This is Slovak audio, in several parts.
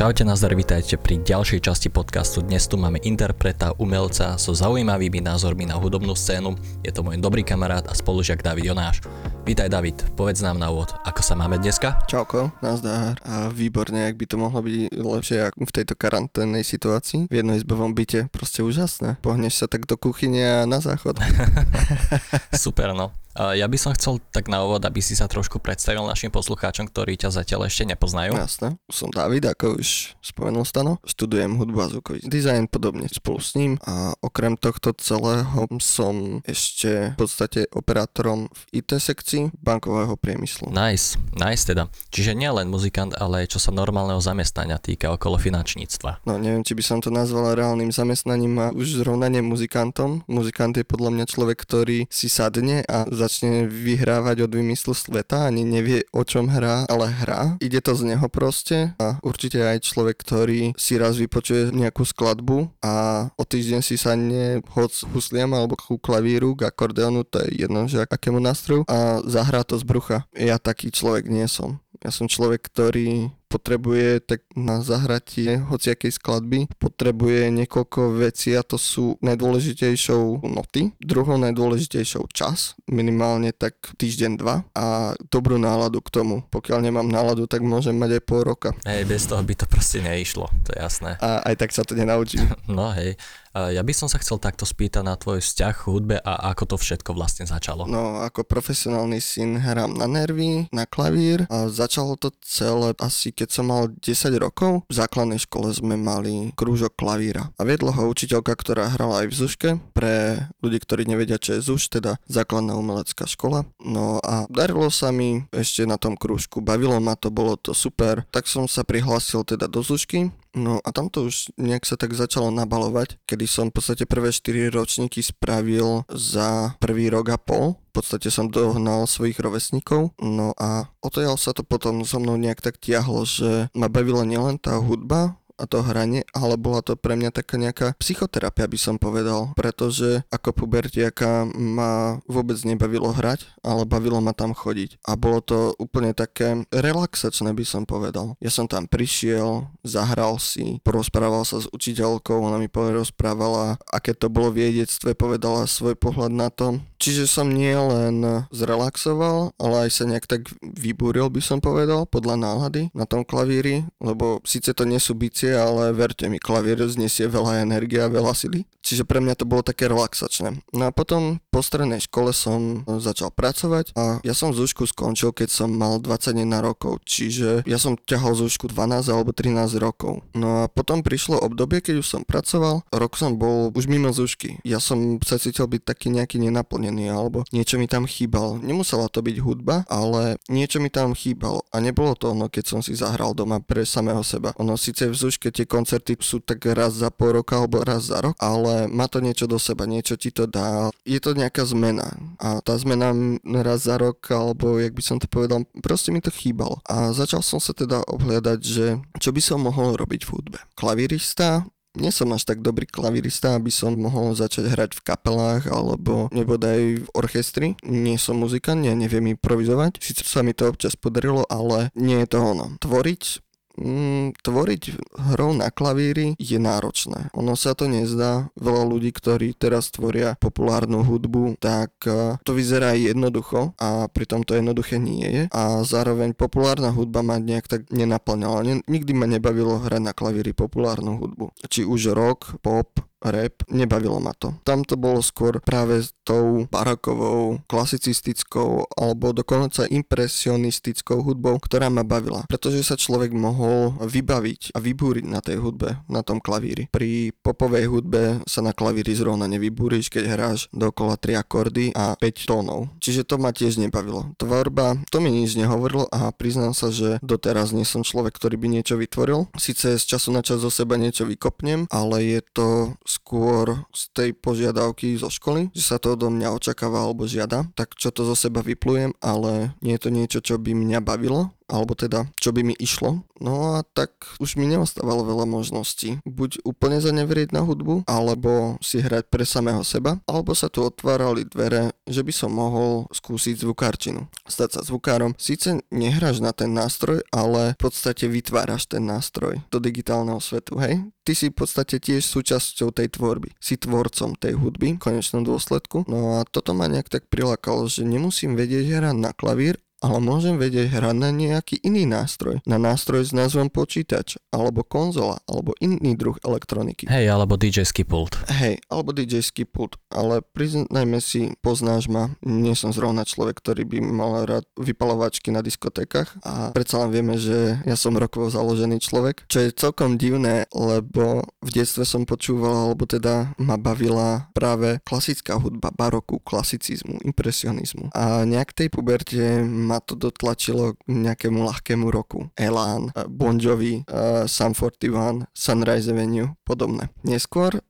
Čaute, nazdar, vítajte pri ďalšej časti podcastu. Dnes tu máme interpreta, umelca so zaujímavými názormi na hudobnú scénu. Je to môj dobrý kamarát a spolužiak David Jonáš. Vítaj David, povedz nám na úvod, ako sa máme dneska? Čauko, nazdar. A výborne, ak by to mohlo byť lepšie ako v tejto karanténnej situácii. V jednoizbovom byte, proste úžasné. Pohneš sa tak do kuchyne a na záchod. Super, no. Ja by som chcel tak na úvod, aby si sa trošku predstavil našim poslucháčom, ktorí ťa zatiaľ ešte nepoznajú. Jasné, som David, ako už spomenul Stano. Študujem hudbu a zvukový dizajn, podobne spolu s ním a okrem tohto celého som ešte v podstate operátorom v IT sekcii bankového priemyslu. Nice, nice teda. Čiže nie len muzikant, ale čo sa normálneho zamestnania týka okolo finančníctva. No neviem, či by som to nazval reálnym zamestnaním a už zrovna nie muzikantom. Muzikant je podľa mňa človek, ktorý si sadne a začne vyhrávať od vymyslu sveta, ani nevie o čom hrá, ale hrá. Ide to z neho proste a určite aj človek, ktorý si raz vypočuje nejakú skladbu a o týždeň si sadne hoc husliem alebo ku klavíru, k akordeonu, to je jedno, že akému nástroju a zahrá to z brucha. Ja taký človek nie som. Ja som človek, ktorý potrebuje tak na zahratie hociakej skladby potrebuje niekoľko vecí a to sú najdôležitejšou noty, druhou najdôležitejšou čas, minimálne tak týždeň, dva a dobrú náladu k tomu. Pokiaľ nemám náladu, tak môžem mať aj pol roka. Hej, bez toho by to proste neišlo, to je jasné. A aj tak sa to nenaučím. no hej, ja by som sa chcel takto spýtať na tvoj vzťah k hudbe a ako to všetko vlastne začalo. No, ako profesionálny syn hrám na nervy, na klavír a začalo to celé asi keď som mal 10 rokov. V základnej škole sme mali krúžok klavíra a viedla ho učiteľka, ktorá hrala aj v Zuške. Pre ľudí, ktorí nevedia, čo je Zuš, teda základná umelecká škola. No a darilo sa mi ešte na tom krúžku, bavilo ma to, bolo to super. Tak som sa prihlásil teda do Zušky No a tam to už nejak sa tak začalo nabalovať, kedy som v podstate prvé 4 ročníky spravil za prvý rok a pol. V podstate som dohnal svojich rovesníkov. No a odtiaľ sa to potom so mnou nejak tak tiahlo, že ma bavila nielen tá hudba, a to hranie, ale bola to pre mňa taká nejaká psychoterapia, by som povedal, pretože ako pubertiaka ma vôbec nebavilo hrať, ale bavilo ma tam chodiť. A bolo to úplne také relaxačné, by som povedal. Ja som tam prišiel, zahral si, porozprával sa s učiteľkou, ona mi porozprávala, aké to bolo v jej detstve, povedala svoj pohľad na to. Čiže som nie len zrelaxoval, ale aj sa nejak tak vybúril, by som povedal, podľa nálady na tom klavíri, lebo síce to nie sú bicie, ale verte mi, klavír znesie veľa energie a veľa sily. Čiže pre mňa to bolo také relaxačné. No a potom po strednej škole som začal pracovať a ja som zúšku skončil, keď som mal 21 rokov, čiže ja som ťahal zúšku 12 alebo 13 rokov. No a potom prišlo obdobie, keď už som pracoval, rok som bol už mimo zúšky. Ja som sa cítil byť taký nejaký nenaplnený alebo niečo mi tam chýbal. Nemusela to byť hudba, ale niečo mi tam chýbalo a nebolo to ono, keď som si zahral doma pre samého seba. Ono síce v zúške tie koncerty sú tak raz za pol roka alebo raz za rok, ale má to niečo do seba, niečo ti to dá. Je to nejaká zmena a tá zmena raz za rok, alebo jak by som to povedal, proste mi to chýbalo. A začal som sa teda obhľadať, že čo by som mohol robiť v hudbe. Klavírista, nie som až tak dobrý klavirista, aby som mohol začať hrať v kapelách alebo nebodaj v orchestri. Nie som muzikant, ja neviem improvizovať. Sice sa mi to občas podarilo, ale nie je to ono. Tvoriť Mm, tvoriť hrou na klavíri je náročné. Ono sa to nezdá. Veľa ľudí, ktorí teraz tvoria populárnu hudbu, tak uh, to vyzerá jednoducho a pritom to jednoduché nie je. A zároveň populárna hudba ma nejak tak nenaplňala. Nikdy ma nebavilo hrať na klavíri populárnu hudbu. Či už rock, pop, rap, nebavilo ma to. Tam to bolo skôr práve s tou barakovou, klasicistickou alebo dokonca impresionistickou hudbou, ktorá ma bavila. Pretože sa človek mohol vybaviť a vybúriť na tej hudbe, na tom klavíri. Pri popovej hudbe sa na klavíri zrovna nevybúriš, keď hráš dokola 3 akordy a 5 tónov. Čiže to ma tiež nebavilo. Tvorba, to mi nič nehovorilo a priznám sa, že doteraz nie som človek, ktorý by niečo vytvoril. Sice z času na čas zo seba niečo vykopnem, ale je to skôr z tej požiadavky zo školy, že sa to odo mňa očakáva alebo žiada, tak čo to zo seba vyplujem, ale nie je to niečo, čo by mňa bavilo alebo teda čo by mi išlo. No a tak už mi neostávalo veľa možností. Buď úplne zanevrieť na hudbu, alebo si hrať pre samého seba, alebo sa tu otvárali dvere, že by som mohol skúsiť zvukárčinu. Stať sa zvukárom. Síce nehráš na ten nástroj, ale v podstate vytváraš ten nástroj do digitálneho svetu, hej? Ty si v podstate tiež súčasťou tej tvorby. Si tvorcom tej hudby v konečnom dôsledku. No a toto ma nejak tak prilákalo, že nemusím vedieť hrať na klavír, ale môžem vedieť hrať na nejaký iný nástroj. Na nástroj s názvom počítač, alebo konzola, alebo iný druh elektroniky. Hej, alebo DJ-ský pult. Hej, alebo DJ-ský pult, ale priznajme si, poznáš ma, nie som zrovna človek, ktorý by mal rád vypalovačky na diskotékach a predsa len vieme, že ja som rokovo založený človek, čo je celkom divné, lebo v detstve som počúval, alebo teda ma bavila práve klasická hudba, baroku, klasicizmu, impresionizmu. A nejak tej puberte ma to dotlačilo k nejakému ľahkému roku. Elán, eh, Bon Jovi, uh, Sun 41, Sunrise Avenue, podobné. Neskôr,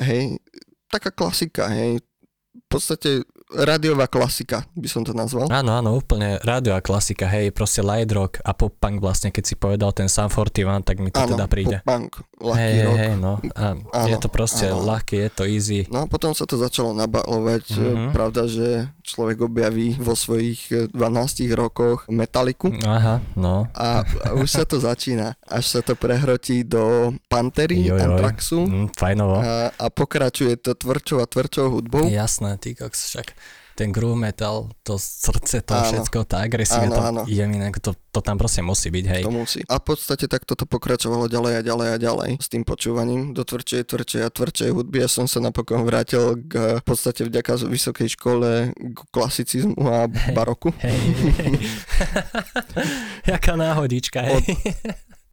hej, taká klasika, hej, v podstate rádiová klasika, by som to nazval. Áno, áno, úplne rádiová klasika, hej, proste light rock a pop punk vlastne, keď si povedal ten Sam 41, tak mi to áno, teda príde. pop punk, ľahký hej, rock. hej, no, a Áno, je to proste áno. ľahké, je to easy. No a potom sa to začalo nabalovať. Mhm. Pravda, že človek objaví vo svojich eh, 12 rokoch metaliku. Aha, no. A, a už sa to začína, až sa to prehrotí do Pantery, Jojoj. Antraxu Mm, fajnovo. a, a pokračuje to tvrdšou a tvrdšou hudbou. Jasné, ty koks, však ten groove metal, to srdce, to Áno. všetko, tá agresívne, Áno, to, áno. jemine, to, to tam proste musí byť, hej. To musí. A v podstate takto to pokračovalo ďalej a ďalej a ďalej s tým počúvaním do tvrdšej, tvrdšej a tvrdšej hudby. Ja som sa napokon vrátil k v podstate vďaka vysokej škole k klasicizmu a baroku. Hej, hej. Jaká náhodička, hej.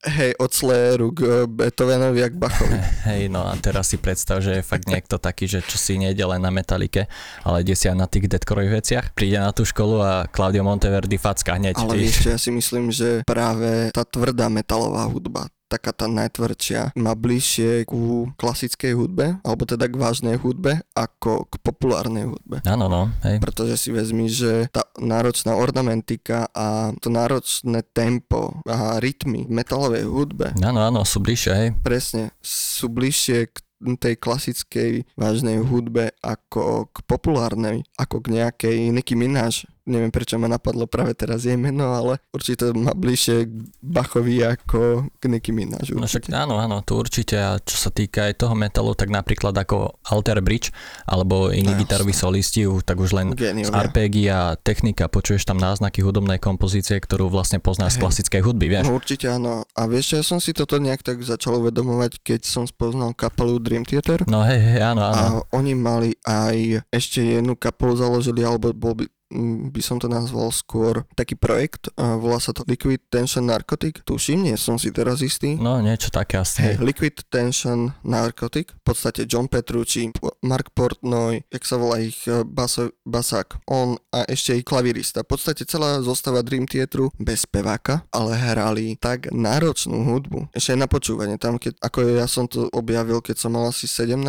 Hej, od Slayeru k Beethovenovi a k Bachovi. Hej, no a teraz si predstav, že je fakt niekto taký, že čo si nejde len na metalike, ale ide si aj na tých deadcoreových veciach. Príde na tú školu a Claudio Monteverdi facka hneď. Ale vieš. čo, ja si myslím, že práve tá tvrdá metalová hudba, taká tá najtvrdšia, má bližšie ku klasickej hudbe, alebo teda k vážnej hudbe, ako k populárnej hudbe. Áno, no, hej. Pretože si vezmi, že tá náročná ornamentika a to náročné tempo a rytmy v metalovej hudbe Áno, áno, sú bližšie, hej. presne sú bližšie k tej klasickej vážnej hudbe ako k populárnej, ako k nejakej Nicki Minaj. Neviem, prečo ma napadlo práve teraz jej meno, ale určite má bližšie k Bachovi ako k Nicki Minaj. No však áno, áno, to určite. A čo sa týka aj toho metalu, tak napríklad ako Alter Bridge alebo iní No, gitaroví solisti, tak už len z Géniovia. arpégia, technika, počuješ tam náznaky hudobnej kompozície, ktorú vlastne poznáš z Hej. klasickej hudby, vieš? No určite áno. A vieš, ja som si toto nejak tak začal uvedomovať, keď som spoznal kapelu Dream Theater. No hej, hej, áno, áno. A oni mali aj ešte jednu kapelu založili, alebo bol by, by som to nazval skôr taký projekt, a volá sa to Liquid Tension Narcotic. Tuším, nie som si teraz istý. No niečo také asi. Hej. Liquid Tension Narcotic, v podstate John Petrucci, Mark Portnoy, jak sa volá ich eh, baso, basák, on a ešte i klavírista. V podstate celá zostava Dream Theatru bez speváka, ale hrali tak náročnú hudbu. Ešte aj na počúvanie, tam keď, ako ja som to objavil, keď som mal asi 17,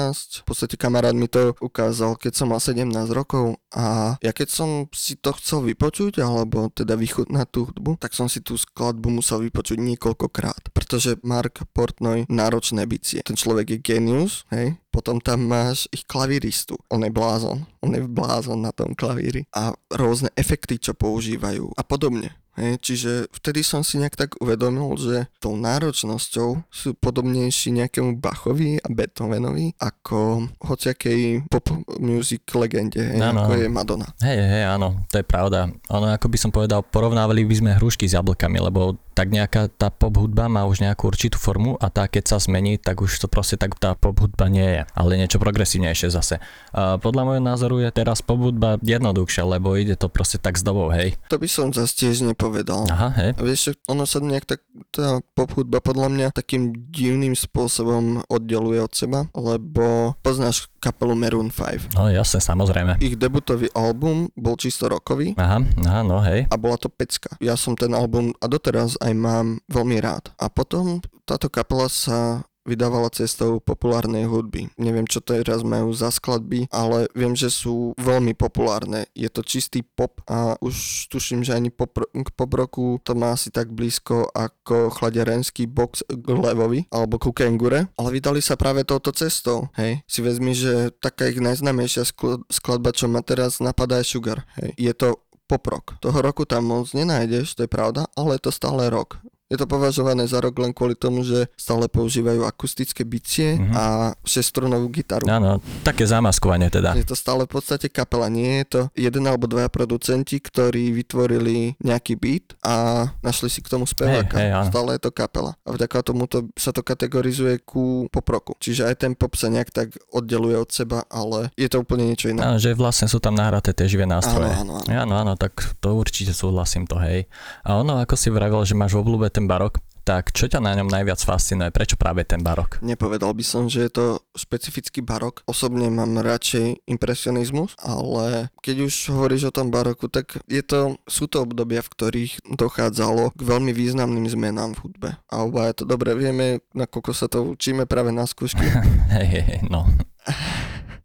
v podstate kamarát mi to ukázal, keď som mal 17 rokov a ja keď som si to chcel vypočuť, alebo teda vychutnať tú hudbu, tak som si tú skladbu musel vypočuť niekoľkokrát, pretože Mark Portnoy náročné bicie. Ten človek je genius, hej, potom tam máš ich klavíristu. On je blázon. On je blázon na tom klavíri. A rôzne efekty, čo používajú a podobne. Hej, čiže vtedy som si nejak tak uvedomil, že tou náročnosťou sú podobnejší nejakému Bachovi a Beethovenovi ako hociakej pop music legende, hej, Áno. ako je Madonna. Hej, hej, áno, to je pravda. Ono, ako by som povedal, porovnávali by sme hrušky s jablkami, lebo tak nejaká tá pop hudba má už nejakú určitú formu a tá keď sa zmení, tak už to proste tak tá pop hudba nie je, ale niečo progresívnejšie zase. A podľa môjho názoru je teraz pop hudba jednoduchšia, lebo ide to proste tak s dobou, hej. To by som zase tiež nepovedal. Aha, hej. Vieš, ono sa nejak tak, tá pop hudba podľa mňa takým divným spôsobom oddeluje od seba, lebo poznáš kapelu Maroon 5. No jasne, samozrejme. Ich debutový album bol čisto rokový Aha, aha, no hej. a bola to pecka. Ja som ten album a doteraz aj mám veľmi rád. A potom táto kapela sa vydávala cestou populárnej hudby. Neviem, čo teraz majú za skladby, ale viem, že sú veľmi populárne. Je to čistý pop a už tuším, že ani pop, k pop roku to má asi tak blízko ako chladiarenský box k levovi alebo ku kengure, ale vydali sa práve touto cestou. Hej, si vezmi, že taká ich najznámejšia skladba, čo ma teraz napadá je Sugar. Hej, je to poprok. Toho roku tam moc nenájdeš, to je pravda, ale je to stále rok. Je to považované za rok len kvôli tomu, že stále používajú akustické bicie mm-hmm. a šestronovú gitaru. Áno, také zamaskovanie teda. Je to stále v podstate kapela, nie je to jeden alebo dvaja producenti, ktorí vytvorili nejaký beat a našli si k tomu speváka. Hey, hey, stále je to kapela. A vďaka tomu to, sa to kategorizuje ku poproku. Čiže aj ten pop sa nejak tak oddeluje od seba, ale je to úplne niečo iné. Áno, že vlastne sú tam nahraté tie živé nástroje. Áno, áno, áno. áno, áno, tak to určite súhlasím to, hej. A ono, ako si vravel, že máš v obľúbe ten barok, tak čo ťa na ňom najviac fascinuje? Prečo práve ten barok? Nepovedal by som, že je to špecifický barok. Osobne mám radšej impresionizmus, ale keď už hovoríš o tom baroku, tak je to, sú to obdobia, v ktorých dochádzalo k veľmi významným zmenám v hudbe. A oba je to dobre vieme, nakoľko sa to učíme práve na skúšky. hej, hej, no.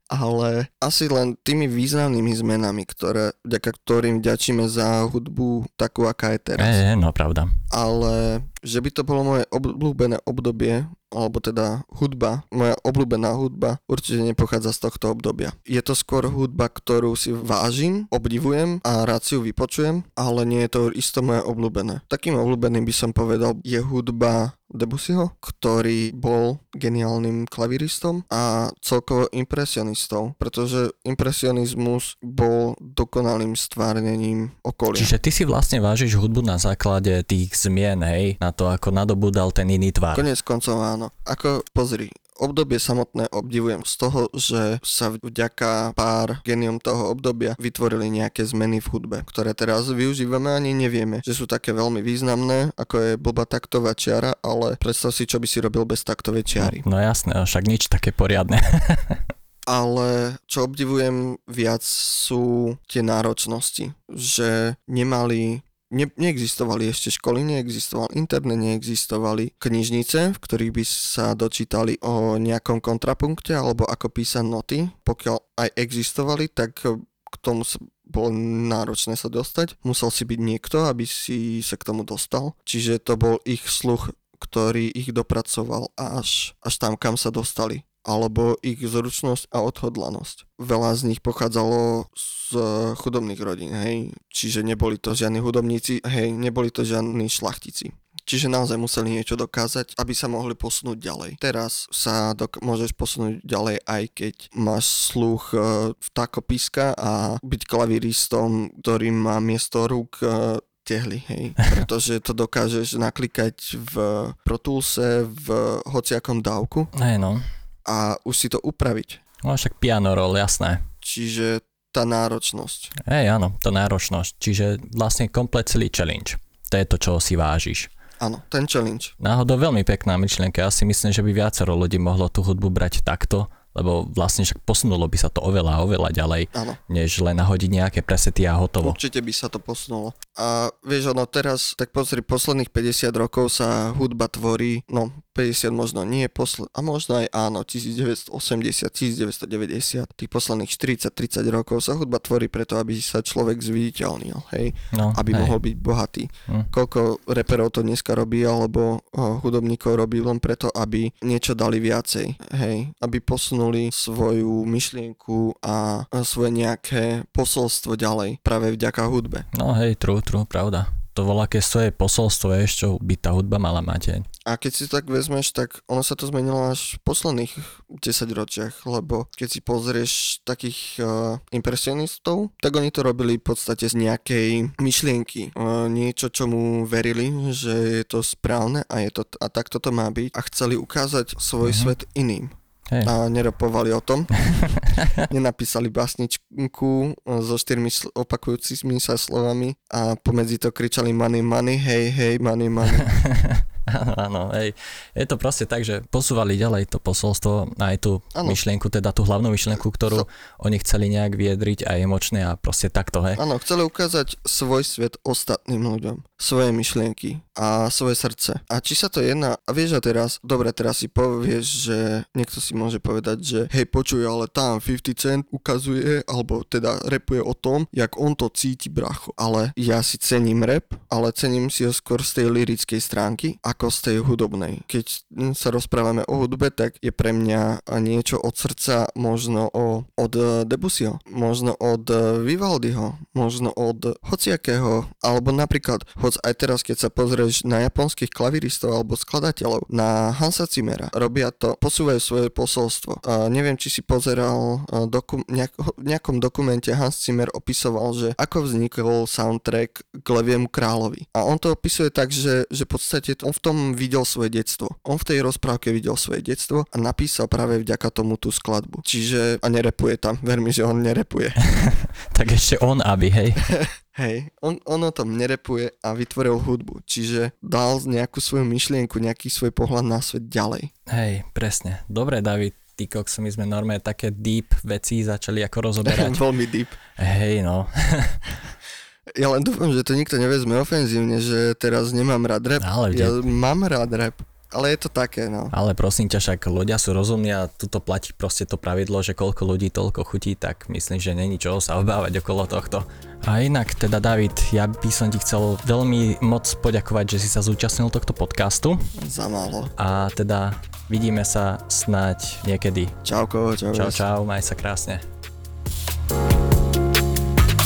ale asi len tými významnými zmenami, ktoré, vďaka ktorým ďačíme za hudbu takú, aká je teraz. Je, no pravda. Ale že by to bolo moje obľúbené obdobie, alebo teda hudba, moja obľúbená hudba určite nepochádza z tohto obdobia. Je to skôr hudba, ktorú si vážim, obdivujem a rád si ju vypočujem, ale nie je to isto moje obľúbené. Takým obľúbeným by som povedal je hudba Debussyho, ktorý bol geniálnym klaviristom a celkovo impresionistou, pretože impresionizmus bol dokonalým stvárnením okolia. Čiže ty si vlastne vážiš hudbu na základe tých zmien, hej, na to, ako nadobudal ten iný tvár. Konec koncov áno. Ako, pozri, obdobie samotné obdivujem z toho, že sa vďaka pár geniom toho obdobia vytvorili nejaké zmeny v hudbe, ktoré teraz využívame ani nevieme, že sú také veľmi významné, ako je blba taktová čiara, ale predstav si, čo by si robil bez taktovej čiary. No, no jasné, však nič také poriadne. ale čo obdivujem viac sú tie náročnosti, že nemali ne, neexistovali ešte školy, neexistoval internet, neexistovali knižnice, v ktorých by sa dočítali o nejakom kontrapunkte alebo ako písať noty. Pokiaľ aj existovali, tak k tomu sa bolo náročné sa dostať. Musel si byť niekto, aby si sa k tomu dostal. Čiže to bol ich sluch, ktorý ich dopracoval až, až tam, kam sa dostali alebo ich zručnosť a odhodlanosť. Veľa z nich pochádzalo z chudobných rodín, hej, čiže neboli to žiadni hudobníci, hej, neboli to žiadni šlachtici. Čiže naozaj museli niečo dokázať, aby sa mohli posunúť ďalej. Teraz sa dok- môžeš posunúť ďalej, aj keď máš sluch e, vtákopíska a byť klaviristom, ktorý má miesto rúk e, tehly, hej. Pretože to dokážeš naklikať v protulse v hociakom dávku. Hej no a už si to upraviť. No však piano roll, jasné. Čiže tá náročnosť. Hej, áno, tá náročnosť. Čiže vlastne komplet celý challenge. To je to, čo si vážiš. Áno, ten challenge. Náhodou veľmi pekná myšlienka. Ja si myslím, že by viacero ľudí mohlo tú hudbu brať takto, lebo vlastne však posunulo by sa to oveľa, oveľa ďalej, ano. než len nahodiť nejaké presety a hotovo. Určite by sa to posunulo. A vieš, ono teraz, tak pozri, posledných 50 rokov sa hudba tvorí, no 50 možno nie, posl- a možno aj áno, 1980, 1990, tých posledných 40-30 rokov sa hudba tvorí preto, aby sa človek zviditeľnil, hej, no, aby hej. mohol byť bohatý. Hm. Koľko reperov to dneska robí, alebo oh, hudobníkov robí len preto, aby niečo dali viacej, hej, aby posunuli svoju myšlienku a svoje nejaké posolstvo ďalej, práve vďaka hudbe. No hej, true, true, pravda to voľaké svoje posolstvo je, čo by tá hudba mala mať. A keď si tak vezmeš, tak ono sa to zmenilo až v posledných 10 ročiach, lebo keď si pozrieš takých uh, impresionistov, tak oni to robili v podstate z nejakej myšlienky. Uh, niečo, čomu verili, že je to správne a, je to, a takto to má byť a chceli ukázať svoj uh-huh. svet iným. Hey. A neropovali o tom. Nenapísali básničku so štyrmi sl- opakujúcimi sa slovami a pomedzi to kričali money, money, hej, hej, money, money. Áno, áno, hej. Je to proste tak, že posúvali ďalej to posolstvo a aj tú Áno. myšlienku, teda tú hlavnú myšlienku, ktorú So- oni chceli nejak vyjadriť aj emočne a proste takto, hej. Áno, chceli ukázať svoj svet ostatným ľuďom, svoje myšlienky a svoje srdce. A či sa to jedná, a vieš a teraz, dobre, teraz si povieš, že niekto si môže povedať, že hej, počuj, ale tam 50 Cent ukazuje, alebo teda repuje o tom, jak on to cíti, bracho. Ale ja si cením rap, ale cením si ho skôr z tej lirickej stránky, ako z tej hudobnej. Keď sa rozprávame o hudbe, tak je pre mňa niečo od srdca, možno o, od Debussyho, možno od Vivaldiho, možno od hociakého, alebo napríklad, hoc aj teraz, keď sa pozrieš na japonských klaviristov alebo skladateľov, na Hansa Zimmera, robia to, posúvajú svoje posolstvo. A neviem, či si pozeral eh, doku, nejak, v nejakom dokumente Hans Zimmer opisoval, že ako vznikol soundtrack k Leviemu kráľovi. A on to opisuje tak, že, že v podstate on v tom videl svoje detstvo. On v tej rozprávke videl svoje detstvo a napísal práve vďaka tomu tú skladbu. Čiže, a nerepuje tam, ver mi, že on nerepuje. Tak ešte on, aby, hej. Hej, on, on o tom nerepuje a vytvoril hudbu, čiže dal nejakú svoju myšlienku, nejaký svoj pohľad na svet ďalej. Hej, presne. Dobre, David, ty koks, my sme normálne také deep veci začali ako rozoberať. Veľmi deep. Hej, no. Ja len dúfam, že to nikto nevezme ofenzívne, že teraz nemám rád rap. Ale ja mám rád rap, ale je to také, no. Ale prosím ťa, však ľudia sú rozumní a tuto platí proste to pravidlo, že koľko ľudí, toľko chutí, tak myslím, že není čo sa obávať okolo tohto. A inak teda David, ja by som ti chcel veľmi moc poďakovať, že si sa zúčastnil tohto podcastu Za málo. a teda vidíme sa snáď niekedy. Čauko, čau. Čau, čau, maj sa krásne.